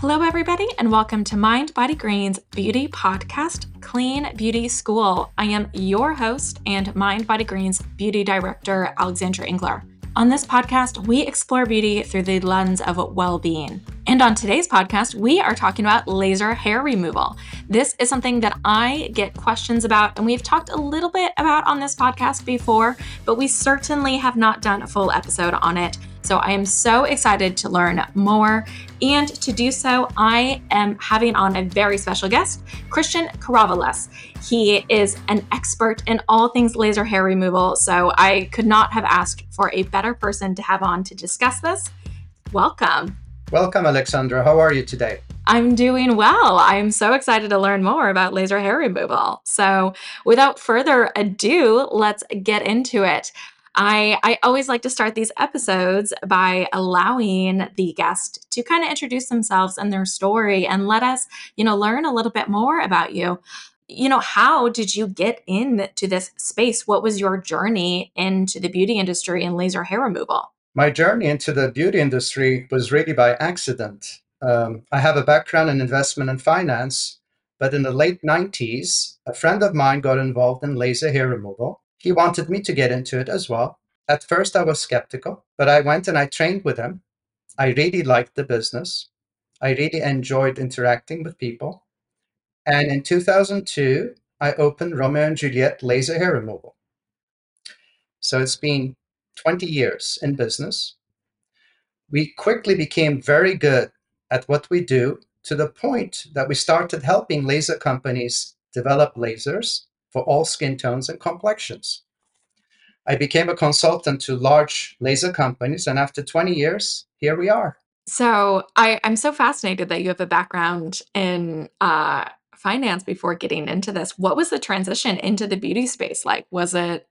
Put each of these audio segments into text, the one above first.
Hello, everybody, and welcome to Mind Body Green's beauty podcast, Clean Beauty School. I am your host and Mind Body Green's beauty director, Alexandra Engler. On this podcast, we explore beauty through the lens of well being. And on today's podcast, we are talking about laser hair removal. This is something that I get questions about, and we've talked a little bit about on this podcast before, but we certainly have not done a full episode on it. So I am so excited to learn more. And to do so, I am having on a very special guest, Christian Karavolas. He is an expert in all things laser hair removal. So I could not have asked for a better person to have on to discuss this. Welcome. Welcome, Alexandra. How are you today? I'm doing well. I'm so excited to learn more about laser hair removal. So, without further ado, let's get into it. I, I always like to start these episodes by allowing the guest to kind of introduce themselves and their story and let us, you know, learn a little bit more about you. You know, how did you get into this space? What was your journey into the beauty industry and laser hair removal? My journey into the beauty industry was really by accident. Um, I have a background in investment and finance, but in the late 90s, a friend of mine got involved in laser hair removal he wanted me to get into it as well. At first, I was skeptical, but I went and I trained with him. I really liked the business. I really enjoyed interacting with people. And in 2002, I opened Romeo and Juliette Laser Hair Removal. So it's been 20 years in business. We quickly became very good at what we do to the point that we started helping laser companies develop lasers for all skin tones and complexions. I became a consultant to large laser companies, and after 20 years, here we are. So I, I'm so fascinated that you have a background in uh, finance before getting into this. What was the transition into the beauty space like? Was it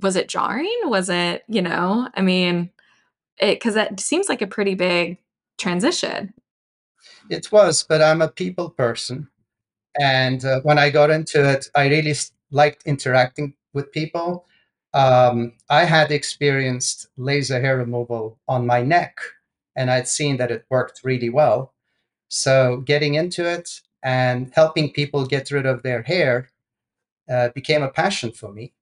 was it jarring? Was it you know? I mean, it because that seems like a pretty big transition. It was, but I'm a people person, and uh, when I got into it, I really liked interacting with people. Um, I had experienced laser hair removal on my neck, and I'd seen that it worked really well. So getting into it and helping people get rid of their hair uh, became a passion for me.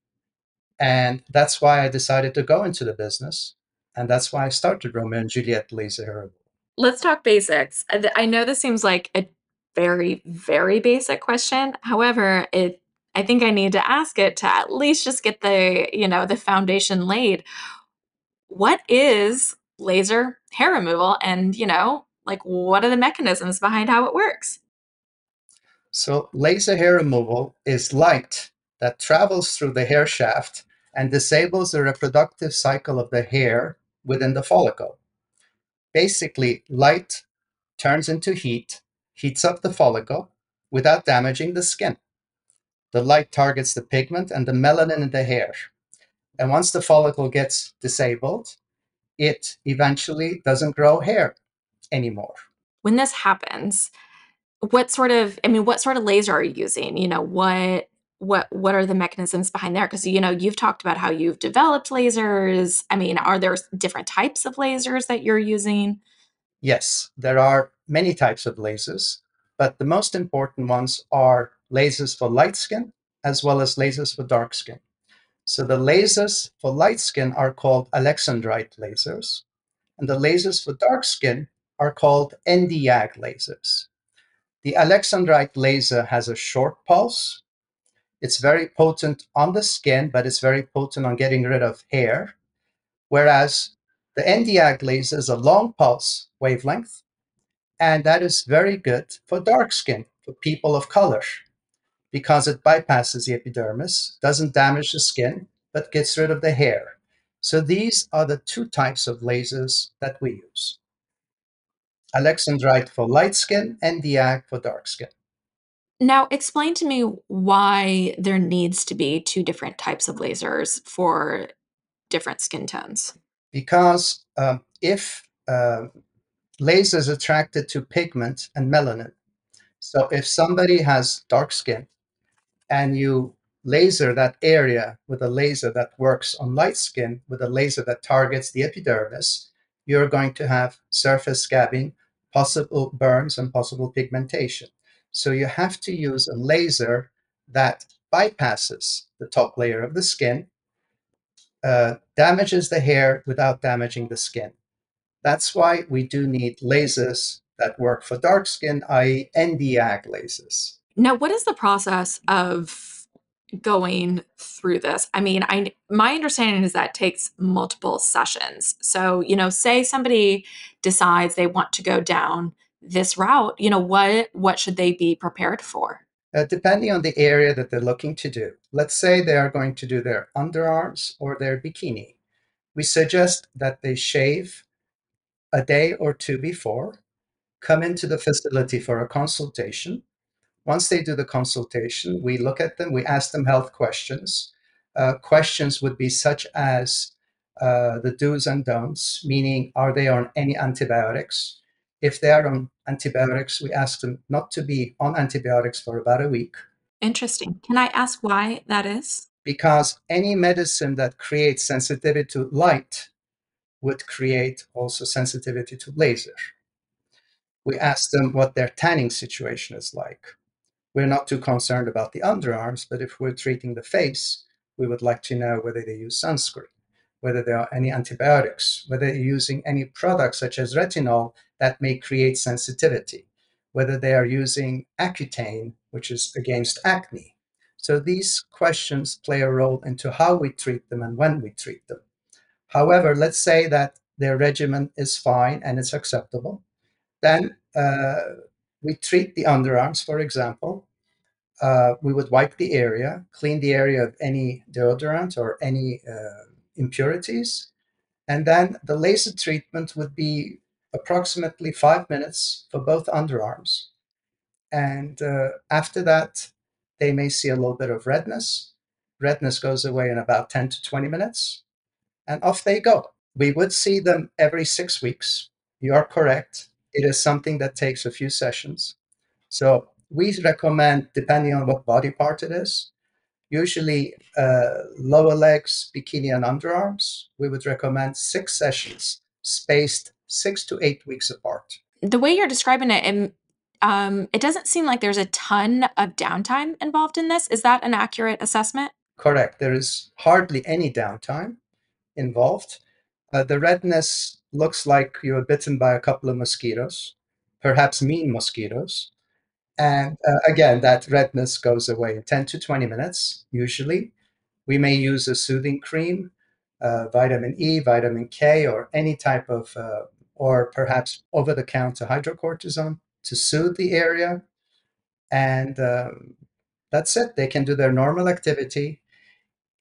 And that's why I decided to go into the business. And that's why I started Romeo and Juliette Laser Hair Removal. Let's talk basics. I know this seems like a very, very basic question. However, it I think I need to ask it to at least just get the, you know, the foundation laid. What is laser hair removal and, you know, like what are the mechanisms behind how it works? So, laser hair removal is light that travels through the hair shaft and disables the reproductive cycle of the hair within the follicle. Basically, light turns into heat heats up the follicle without damaging the skin. The light targets the pigment and the melanin in the hair. And once the follicle gets disabled, it eventually doesn't grow hair anymore. When this happens, what sort of I mean what sort of laser are you using? You know, what what what are the mechanisms behind there because you know you've talked about how you've developed lasers i mean are there different types of lasers that you're using yes there are many types of lasers, but the most important ones are lasers for light skin as well as lasers for dark skin. So the lasers for light skin are called alexandrite lasers, and the lasers for dark skin are called Nd:YAG lasers. The alexandrite laser has a short pulse. It's very potent on the skin, but it's very potent on getting rid of hair. Whereas the Nd:YAG laser is a long pulse wavelength, and that is very good for dark skin, for people of color, because it bypasses the epidermis, doesn't damage the skin, but gets rid of the hair. So these are the two types of lasers that we use. Alexandrite for light skin and Nd:YAG for dark skin. Now, explain to me why there needs to be two different types of lasers for different skin tones. Because um, if uh, laser is attracted to pigment and melanin. So if somebody has dark skin and you laser that area with a laser that works on light skin with a laser that targets the epidermis, you're going to have surface scabbing, possible burns, and possible pigmentation. So you have to use a laser that bypasses the top layer of the skin, uh, damages the hair without damaging the skin. That's why we do need lasers that work for dark skin, i.e., Nd:YAG lasers. Now, what is the process of going through this? I mean, I my understanding is that it takes multiple sessions. So, you know, say somebody decides they want to go down this route, you know, what what should they be prepared for? Uh, depending on the area that they're looking to do. Let's say they are going to do their underarms or their bikini. We suggest that they shave a day or two before, come into the facility for a consultation, once they do the consultation, we look at them, we ask them health questions. Uh, questions would be such as uh, the do's and don'ts, meaning are they on any antibiotics? If they are on antibiotics, we ask them not to be on antibiotics for about a week. Interesting. Can I ask why that is? Because any medicine that creates sensitivity to light would create also sensitivity to laser. We ask them what their tanning situation is like. We're not too concerned about the underarms, but if we're treating the face, we would like to know whether they use sunscreen, whether there are any antibiotics, whether they're using any products such as retinol that may create sensitivity, whether they are using Accutane, which is against acne. So these questions play a role into how we treat them and when we treat them. However, let's say that their regimen is fine and it's acceptable, then uh, we treat the underarms, for example. Uh, we would wipe the area, clean the area of any deodorant or any uh, impurities. And then the laser treatment would be approximately five minutes for both underarms. And uh, after that, they may see a little bit of redness. Redness goes away in about 10 to 20 minutes, and off they go. We would see them every six weeks. You are correct. It is something that takes a few sessions. So we recommend, depending on what body part it is, usually uh, lower legs, bikini, and underarms, we would recommend six sessions spaced six to eight weeks apart. The way you're describing it, it, um, it doesn't seem like there's a ton of downtime involved in this. Is that an accurate assessment? Correct. There is hardly any downtime involved. Uh, the redness looks like you were bitten by a couple of mosquitoes, perhaps mean mosquitoes. And uh, again, that redness goes away in 10 to 20 minutes, usually. We may use a soothing cream, uh, vitamin E, vitamin K, or any type of, uh, or perhaps over the counter hydrocortisone to soothe the area. And um, that's it. They can do their normal activity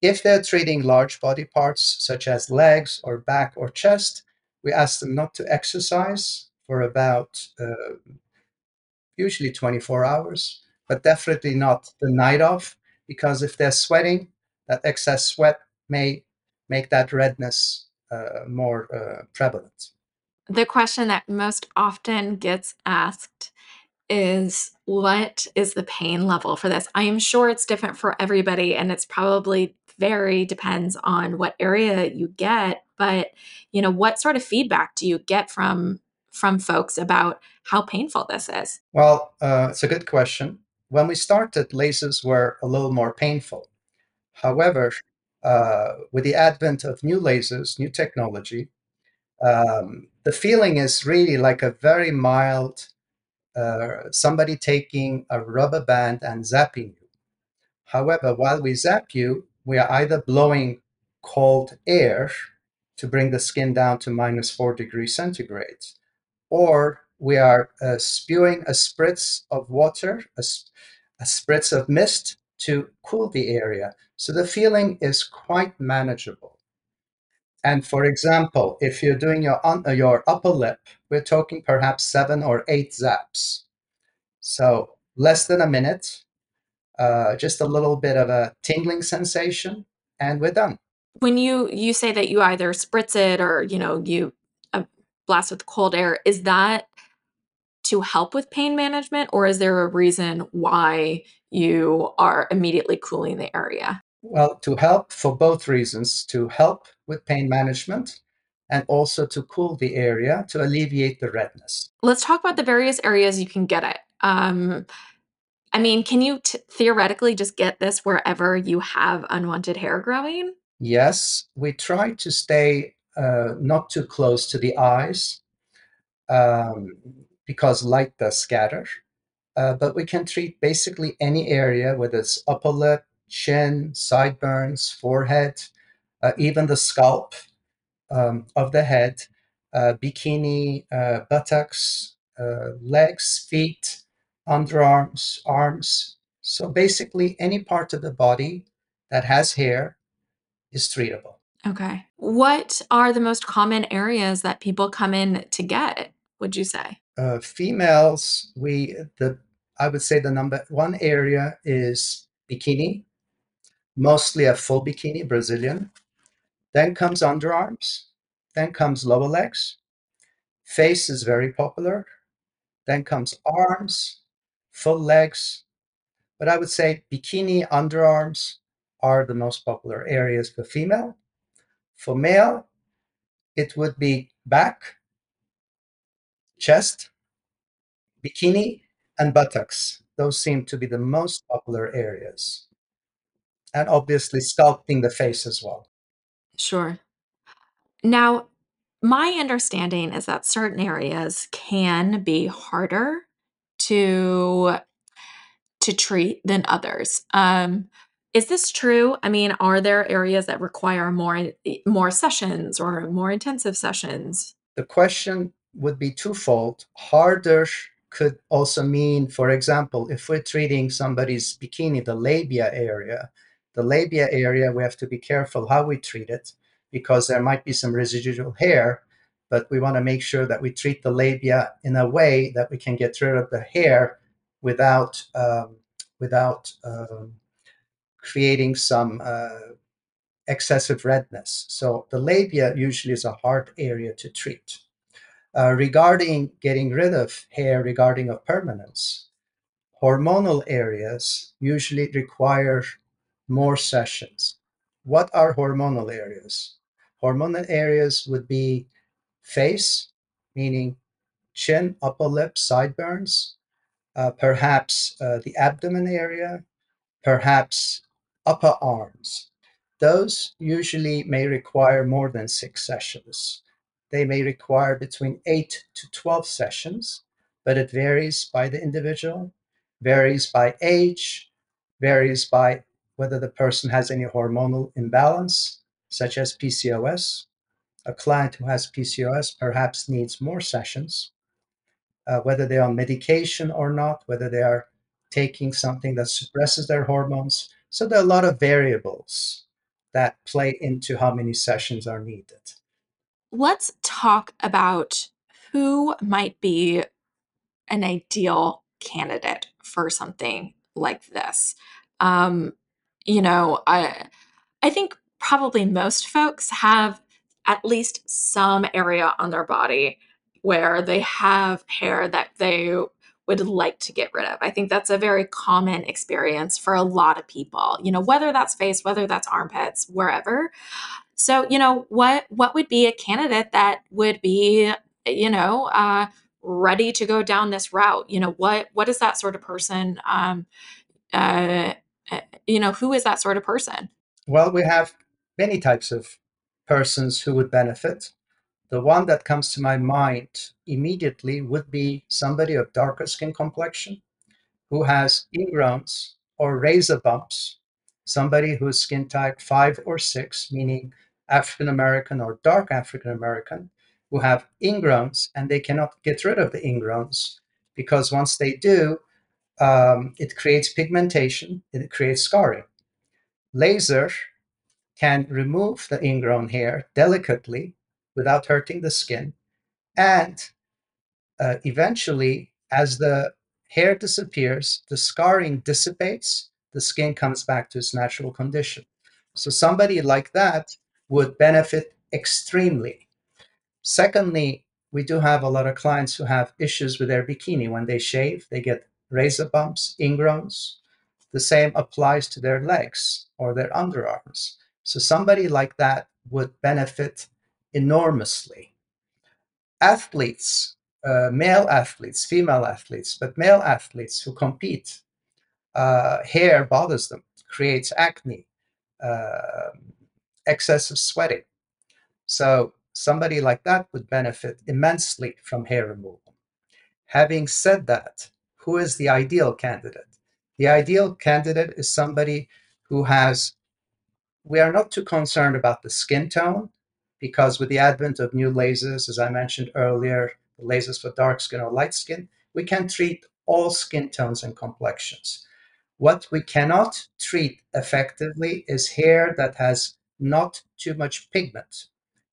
if they're treating large body parts, such as legs or back or chest, we ask them not to exercise for about uh, usually 24 hours, but definitely not the night off, because if they're sweating, that excess sweat may make that redness uh, more uh, prevalent. The question that most often gets asked is what is the pain level for this? I am sure it's different for everybody and it's probably very depends on what area you get but you know what sort of feedback do you get from from folks about how painful this is? Well uh, it's a good question. When we started lasers were a little more painful. However uh, with the advent of new lasers new technology um, the feeling is really like a very mild uh, somebody taking a rubber band and zapping you. However while we zap you we are either blowing cold air to bring the skin down to minus four degrees centigrade, or we are uh, spewing a spritz of water, a, a spritz of mist to cool the area. So the feeling is quite manageable. And for example, if you're doing your, uh, your upper lip, we're talking perhaps seven or eight zaps. So less than a minute, uh, just a little bit of a tingling sensation, and we're done. When you you say that you either spritz it or you know you uh, blast with cold air, is that to help with pain management, or is there a reason why you are immediately cooling the area? Well, to help for both reasons: to help with pain management, and also to cool the area to alleviate the redness. Let's talk about the various areas you can get it. Um, I mean, can you t- theoretically just get this wherever you have unwanted hair growing? Yes, we try to stay uh, not too close to the eyes um, because light does scatter. Uh, but we can treat basically any area, whether it's upper lip, chin, sideburns, forehead, uh, even the scalp um, of the head, uh, bikini, uh, buttocks, uh, legs, feet, underarms, arms. So basically, any part of the body that has hair is treatable. Okay. What are the most common areas that people come in to get? Would you say? Uh, females, we the I would say the number one area is bikini, mostly a full bikini, Brazilian. Then comes underarms. Then comes lower legs. Face is very popular. Then comes arms, full legs. But I would say bikini, underarms are the most popular areas for female. For male, it would be back, chest, bikini, and buttocks. Those seem to be the most popular areas. And obviously, sculpting the face as well. Sure. Now, my understanding is that certain areas can be harder to to treat than others. Um, is this true? I mean, are there areas that require more more sessions or more intensive sessions? The question would be twofold. Harder could also mean, for example, if we're treating somebody's bikini, the labia area, the labia area, we have to be careful how we treat it because there might be some residual hair, but we want to make sure that we treat the labia in a way that we can get rid of the hair without um, without um, creating some uh, excessive redness. So the labia usually is a hard area to treat. Uh, regarding getting rid of hair, regarding of permanence, hormonal areas usually require more sessions. What are hormonal areas? Hormonal areas would be face, meaning chin, upper lip, sideburns, uh, perhaps uh, the abdomen area, perhaps upper arms. Those usually may require more than six sessions. They may require between 8 to 12 sessions, but it varies by the individual, varies by age, varies by whether the person has any hormonal imbalance, such as PCOS. A client who has PCOS perhaps needs more sessions, uh, whether they're on medication or not, whether they are taking something that suppresses their hormones. So there are a lot of variables that play into how many sessions are needed let's talk about who might be an ideal candidate for something like this. Um, you know, I I think probably most folks have at least some area on their body where they have hair that they would like to get rid of. I think that's a very common experience for a lot of people. You know, whether that's face, whether that's armpits, wherever. So, you know, what what would be a candidate that would be, you know, uh, ready to go down this route? You know, what what is that sort of person? Um, uh, uh, you know, who is that sort of person? Well, we have many types of persons who would benefit. The one that comes to my mind immediately would be somebody of darker skin complexion who has ingrowns or razor bumps, somebody who's skin type five or six, meaning African American or dark African American who have ingrowns and they cannot get rid of the ingrowns because once they do, um, it creates pigmentation, it creates scarring. Laser can remove the ingrown hair delicately without hurting the skin. And uh, eventually, as the hair disappears, the scarring dissipates, the skin comes back to its natural condition. So, somebody like that would benefit extremely. Secondly, we do have a lot of clients who have issues with their bikini. When they shave, they get razor bumps, ingrowns. The same applies to their legs or their underarms. So somebody like that would benefit enormously. Athletes, uh, male athletes, female athletes, but male athletes who compete, uh, hair bothers them, creates acne, uh, excessive sweating. So somebody like that would benefit immensely from hair removal. Having said that, who is the ideal candidate? The ideal candidate is somebody who has, we are not too concerned about the skin tone because with the advent of new lasers, as I mentioned earlier, lasers for dark skin or light skin, we can treat all skin tones and complexions. What we cannot treat effectively is hair that has not too much pigment,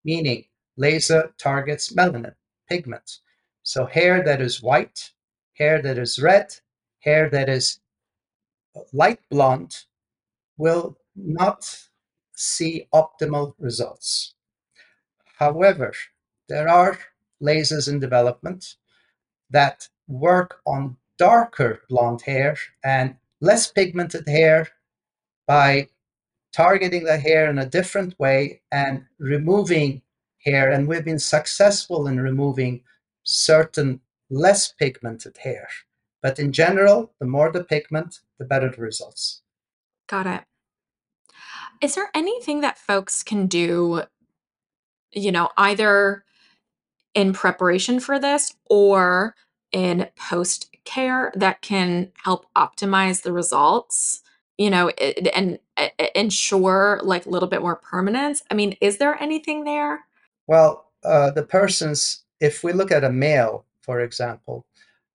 meaning laser targets melanin, pigment. So hair that is white, hair that is red, hair that is light blonde will not see optimal results. However, there are lasers in development that work on darker blonde hair and less pigmented hair by targeting the hair in a different way and removing hair. And we've been successful in removing certain less pigmented hair. But in general, the more the pigment, the better the results. Got it. Is there anything that folks can do, you know, either in preparation for this or in post care that can help optimize the results? you know and, and ensure like a little bit more permanence i mean is there anything there well uh, the persons if we look at a male for example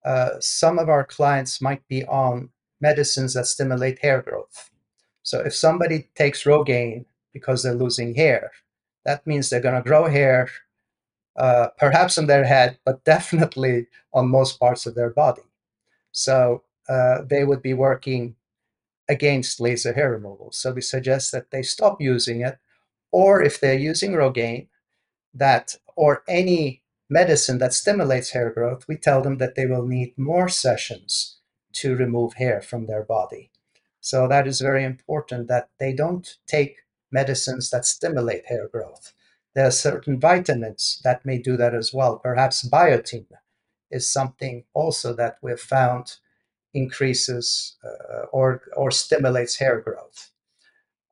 uh, some of our clients might be on medicines that stimulate hair growth. So if somebody takes Rogaine because they're losing hair, that means they're going to grow hair, uh, perhaps on their head, but definitely on most parts of their body. So uh, they would be working against laser hair removal. So we suggest that they stop using it, or if they're using Rogaine, that or any medicine that stimulates hair growth, we tell them that they will need more sessions to remove hair from their body. So that is very important that they don't take medicines that stimulate hair growth. There are certain vitamins that may do that as well. Perhaps biotin is something also that we've found increases uh, or, or stimulates hair growth.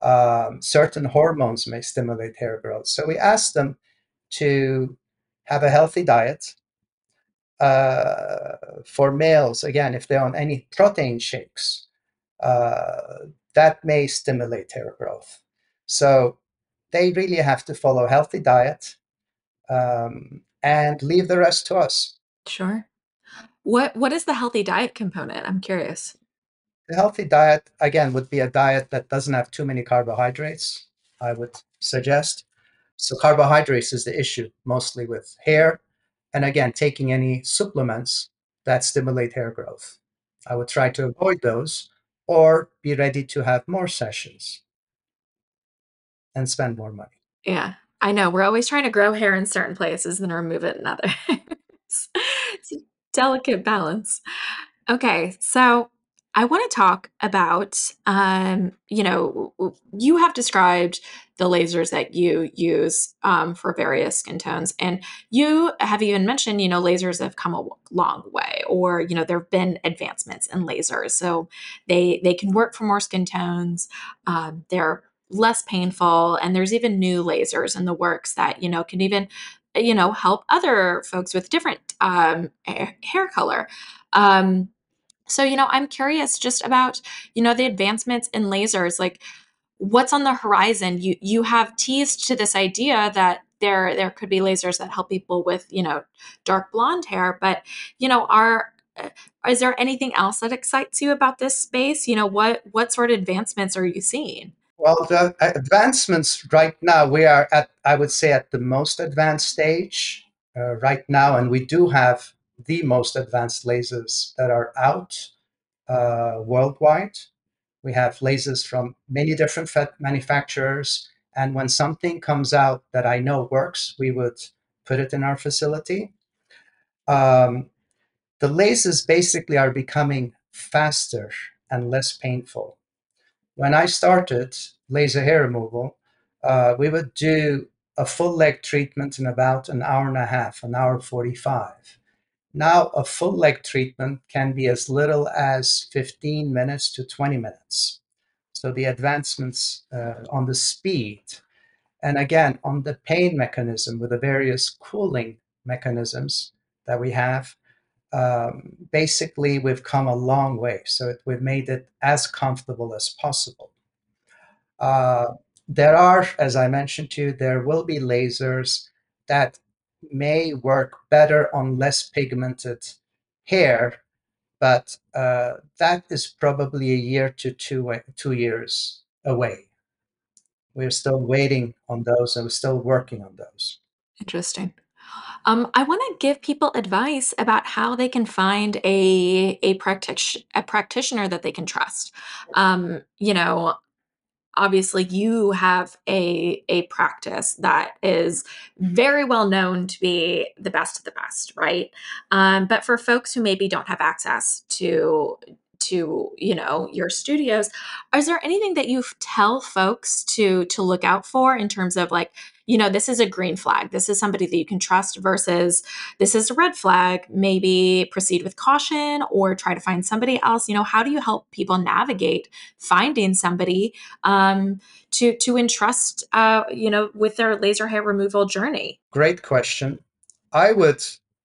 Um, certain hormones may stimulate hair growth. So we ask them to have a healthy diet. Uh, for males, again, if they're on any protein shakes, uh, that may stimulate hair growth. So they really have to follow a healthy diet um, and leave the rest to us. Sure. What What is the healthy diet component? I'm curious. The healthy diet, again, would be a diet that doesn't have too many carbohydrates. I would suggest. So carbohydrates is the issue mostly with hair. And again, taking any supplements that stimulate hair growth. I would try to avoid those or be ready to have more sessions and spend more money. Yeah, I know. We're always trying to grow hair in certain places and remove it in others. it's a delicate balance. Okay, so I want to talk about, um, you know, you have described the lasers that you use um, for various skin tones, and you have even mentioned, you know, lasers have come a long way, or you know, there have been advancements in lasers, so they they can work for more skin tones. Um, they're less painful, and there's even new lasers in the works that you know can even you know help other folks with different um, hair color. Um, so, you know, I'm curious just about, you know, the advancements in lasers, like what's on the horizon? You you have teased to this idea that there there could be lasers that help people with, you know, dark blonde hair, but you know, are uh, is there anything else that excites you about this space? You know, what what sort of advancements are you seeing? Well, the advancements right now, we are at, I would say, at the most advanced stage uh, right now, and we do have the most advanced lasers that are out uh, worldwide. We have lasers from many different manufacturers. And when something comes out that I know works, we would put it in our facility. Um, the lasers basically are becoming faster and less painful. When I started laser hair removal, uh, we would do a full leg treatment in about an hour and a half, an hour 45. Now, a full leg treatment can be as little as 15 minutes to 20 minutes. So, the advancements uh, on the speed and again on the pain mechanism with the various cooling mechanisms that we have, um, basically we've come a long way. So, it, we've made it as comfortable as possible. Uh, there are, as I mentioned to you, there will be lasers that may work better on less pigmented hair, but uh, that is probably a year to two, two years away. We're still waiting on those and we're still working on those. Interesting. Um, I want to give people advice about how they can find a a, practic- a practitioner that they can trust. Um, you know, obviously you have a a practice that is very well known to be the best of the best right? Um, but for folks who maybe don't have access to to you know your studios. Is there anything that you tell folks to to look out for in terms of like you know this is a green flag this is somebody that you can trust versus this is a red flag maybe proceed with caution or try to find somebody else? You know how do you help people navigate finding somebody um, to to entrust uh, you know with their laser hair removal journey? Great question. I would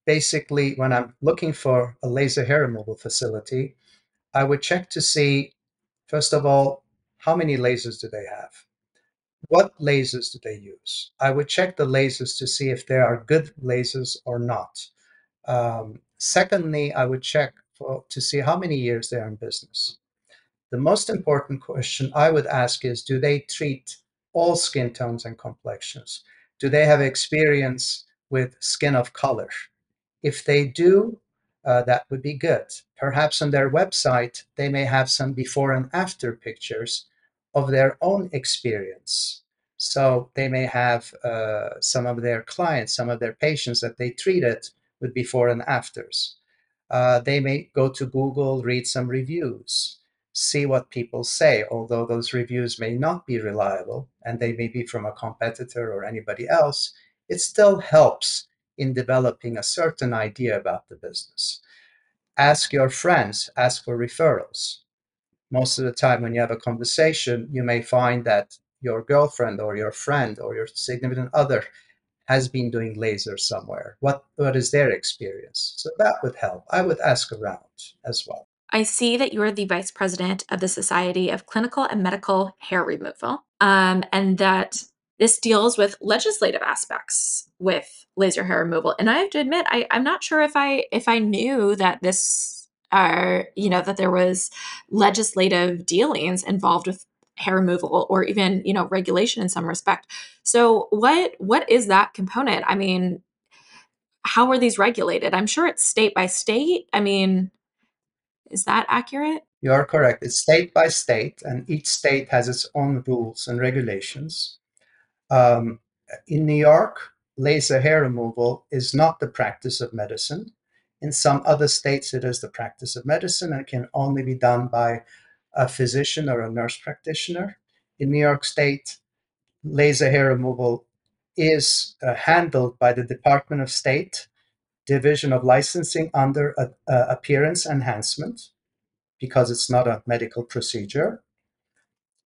basically when i'm looking for a laser hair removal facility I would check to see, first of all, how many lasers do they have? What lasers do they use? I would check the lasers to see if they are good lasers or not. Um, secondly, I would check for, to see how many years they are in business. The most important question I would ask is do they treat all skin tones and complexions? Do they have experience with skin of color? If they do, uh, that would be good. Perhaps on their website, they may have some before and after pictures of their own experience. So they may have uh, some of their clients, some of their patients that they treated with before and afters. Uh, they may go to Google, read some reviews, see what people say, although those reviews may not be reliable and they may be from a competitor or anybody else. It still helps in developing a certain idea about the business. Ask your friends, ask for referrals. Most of the time, when you have a conversation, you may find that your girlfriend or your friend or your significant other has been doing laser somewhere. What, what is their experience? So that would help. I would ask around as well. I see that you are the vice president of the Society of Clinical and Medical Hair Removal, um, and that this deals with legislative aspects with laser hair removal. And I have to admit, I, I'm not sure if I if I knew that this are uh, you know that there was legislative dealings involved with hair removal or even you know regulation in some respect. So what what is that component? I mean, how are these regulated? I'm sure it's state by state. I mean, is that accurate? You are correct. It's state by state, and each state has its own rules and regulations. Um, in New York, laser hair removal is not the practice of medicine. In some other states, it is the practice of medicine and it can only be done by a physician or a nurse practitioner. In New York State, laser hair removal is uh, handled by the Department of State Division of Licensing under a, a appearance enhancement because it's not a medical procedure.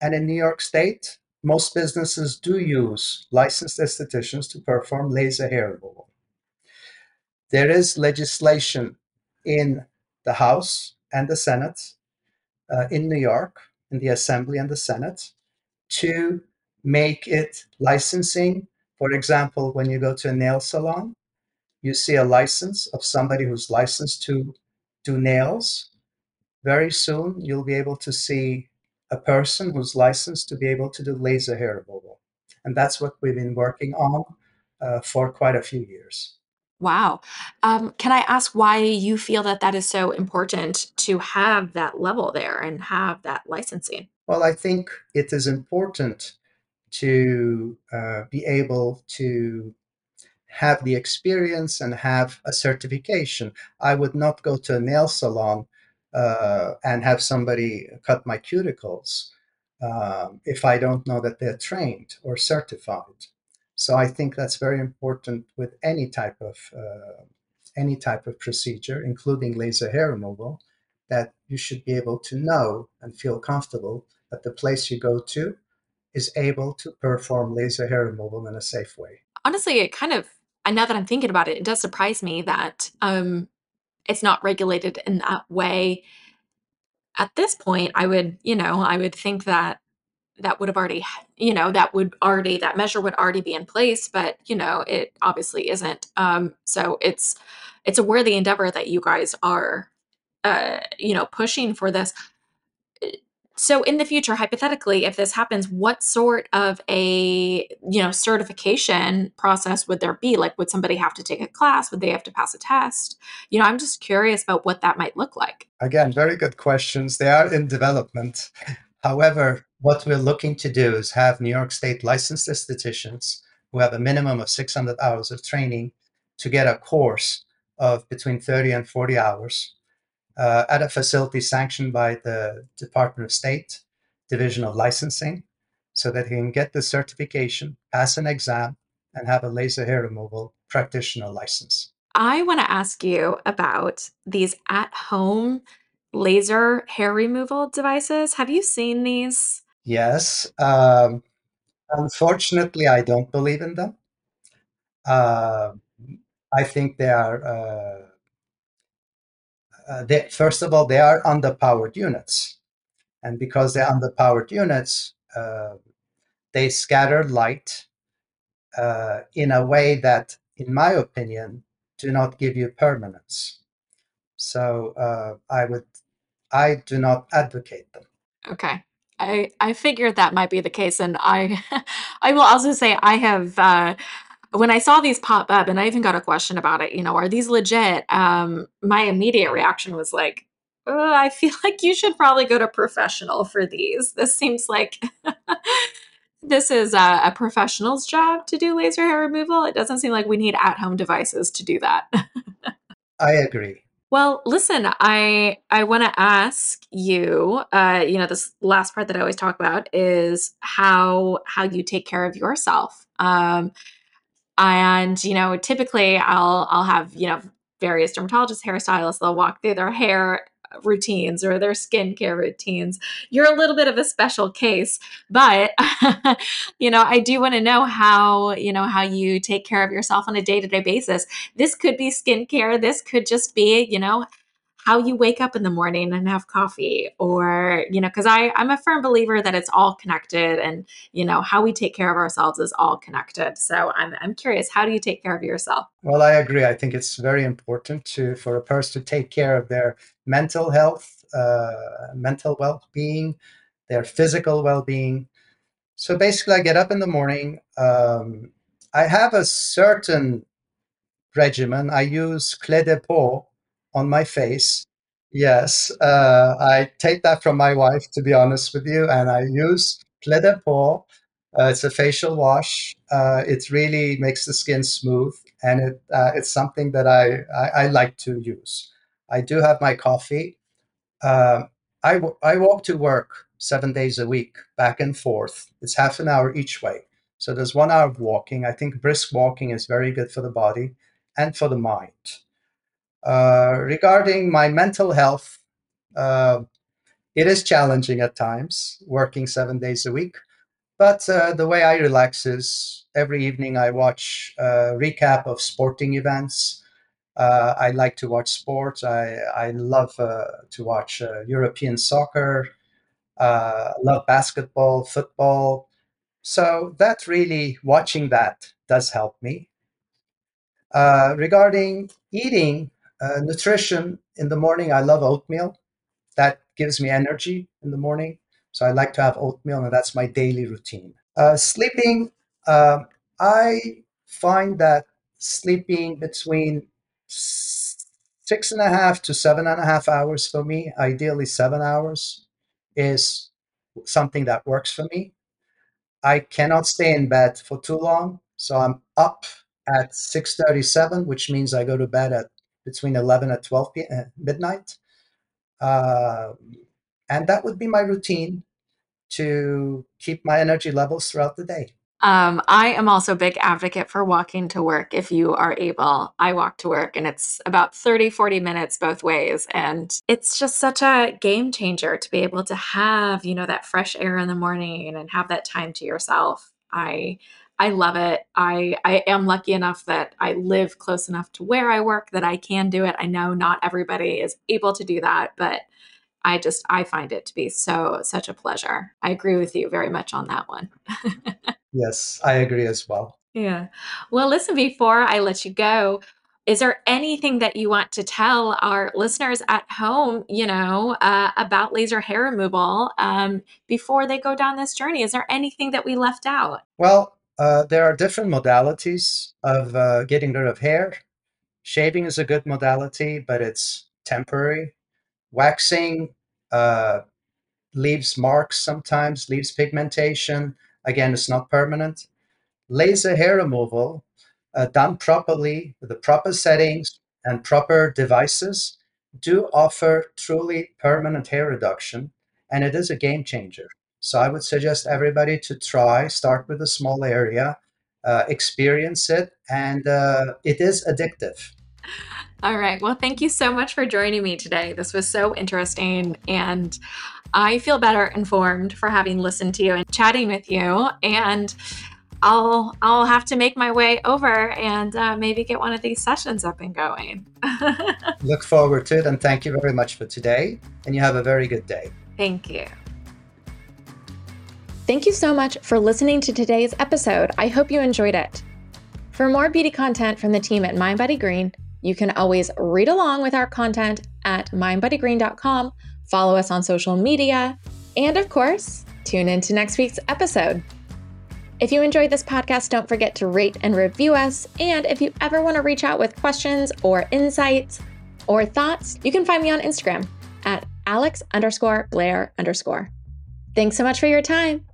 And in New York State, most businesses do use licensed estheticians to perform laser hair removal. There is legislation in the House and the Senate uh, in New York, in the Assembly and the Senate, to make it licensing. For example, when you go to a nail salon, you see a license of somebody who's licensed to do nails. Very soon, you'll be able to see a person who's licensed to be able to do laser hair removal. And that's what we've been working on uh, for quite a few years. Wow. Um, can I ask why you feel that that is so important to have that level there and have that licensing? Well, I think it is important to uh, be able to have the experience and have a certification. I would not go to a nail salon uh, and have somebody cut my cuticles um, if I don't know that they're trained or certified. So I think that's very important with any type of uh, any type of procedure, including laser hair removal, that you should be able to know and feel comfortable that the place you go to is able to perform laser hair removal in a safe way. Honestly, it kind of and now that I'm thinking about it, it does surprise me that um, it's not regulated in that way. At this point, I would, you know, I would think that that would have already, you know, that would already that measure would already be in place, but you know, it obviously isn't. Um, so it's it's a worthy endeavor that you guys are, uh, you know, pushing for this. So in the future, hypothetically, if this happens, what sort of a you know certification process would there be? Like, would somebody have to take a class? Would they have to pass a test? You know, I'm just curious about what that might look like. Again, very good questions. They are in development. However, what we're looking to do is have New York State licensed estheticians who have a minimum of 600 hours of training to get a course of between 30 and 40 hours uh, at a facility sanctioned by the Department of State Division of Licensing so that he can get the certification, pass an exam, and have a laser hair removal practitioner license. I want to ask you about these at home laser hair removal devices. Have you seen these? Yes. Um, unfortunately, I don't believe in them. Uh, I think they are uh, uh, they, first of all, they are underpowered units. And because they're underpowered units, uh, they scatter light uh, in a way that, in my opinion, do not give you permanence. So uh, I would, I do not advocate them. Okay. I, I figured that might be the case, and I I will also say I have uh, when I saw these pop up, and I even got a question about it, you know, are these legit? Um, my immediate reaction was like, oh, I feel like you should probably go to professional for these. This seems like this is a, a, professional's job to do laser hair removal. It doesn't seem like we need at home devices to do that. I agree. Well, listen, I I want to ask you. Uh, you know, this last part that I always talk about is how how you take care of yourself. Um, and you know typically i'll i'll have you know various dermatologists hairstylists they'll walk through their hair uh, routines or their skincare routines. You're a little bit of a special case but you know i do want to know how you know how you take care of yourself on a day-to-day basis. This could be skincare this could just be you know how you wake up in the morning and have coffee or you know because i i'm a firm believer that it's all connected and you know how we take care of ourselves is all connected. So i'm, I'm curious how do you take care of yourself? Well i agree. I think it's very important to for a person to take care of their mental health uh, mental well-being their physical well-being. So basically i get up in the morning um, i have a certain regimen. I use clé de peau on my face. Yes, uh, I take that from my wife, to be honest with you, and I use Clé de Peau. Uh, it's a facial wash. Uh, it really makes the skin smooth, and it uh, it's something that I, I, I like to use. I do have my coffee. Um, I I walk to work seven days a week, back and forth. It's half an hour each way. So there's one hour of walking. I think brisk walking is very good for the body and for the mind. Uh, regarding my mental health, uh, it is challenging at times, working seven days a week. But uh, the way I relax is every evening I watch a recap of sporting events. Uh, I like to watch sports. I, I love uh, to watch European soccer. love basketball, football. So that really, watching that does help me. Uh, regarding eating, uh, nutrition in the morning, I love oatmeal. That gives me energy in the morning. So I like to have oatmeal, and that's my daily routine. Uh, sleeping, uh, I find that sleeping between six and a half to seven and a half hours for me, ideally seven hours, is something that works for me. I cannot stay in bed for too long, so I'm up at 6:37, which means I go to bed at between 11 and 12 p- uh, midnight. Uh, and that would be my routine to keep my energy levels throughout the day. Um, I am also a big advocate for walking to work if you are able. I walk to work and it's about 30, 40 minutes both ways. And it's just such a game changer to be able to have, you know, that fresh air in the morning and have that time to yourself. I I love it. I I am lucky enough that I live close enough to where I work that I can do it. I know not everybody is able to do that, but I just I find it to be so such a pleasure. I agree with you very much on that one. yes, I agree as well. Yeah. Well, listen, before I let you go, is there anything that you want to tell our listeners at home, you know, uh, about laser hair removal um, before they go down this journey? Is there anything that we left out? Well, uh, there are different modalities of uh, getting rid of hair. Shaving is a good modality, but it's temporary. Waxing uh, leaves marks sometimes, leaves pigmentation. Again, it's not permanent. Laser hair removal, uh, done properly with the proper settings and proper devices, do offer truly permanent hair reduction, and it is a game changer. So I would suggest everybody to try, start with a small area, uh, experience it, and uh, it is addictive. All right. Well, thank you so much for joining me today. This was so interesting. And I feel better informed for having listened to you and chatting with you. And I'll I'll have to make my way over and uh, maybe get one of these sessions up and going. Look forward to it, and thank you very much for today. And you have a very good day. Thank you. Thank you so much for listening to today's episode. I hope you enjoyed it. For more beauty content from the team at Mind Body Green, you can always read along with our content at mindbodygreen.com, follow us on social media, and of course, tune in to next week's episode. If you enjoyed this podcast, don't forget to rate and review us. And if you ever want to reach out with questions or insights or thoughts, you can find me on Instagram at Alex underscore Blair underscore. Thanks so much for your time.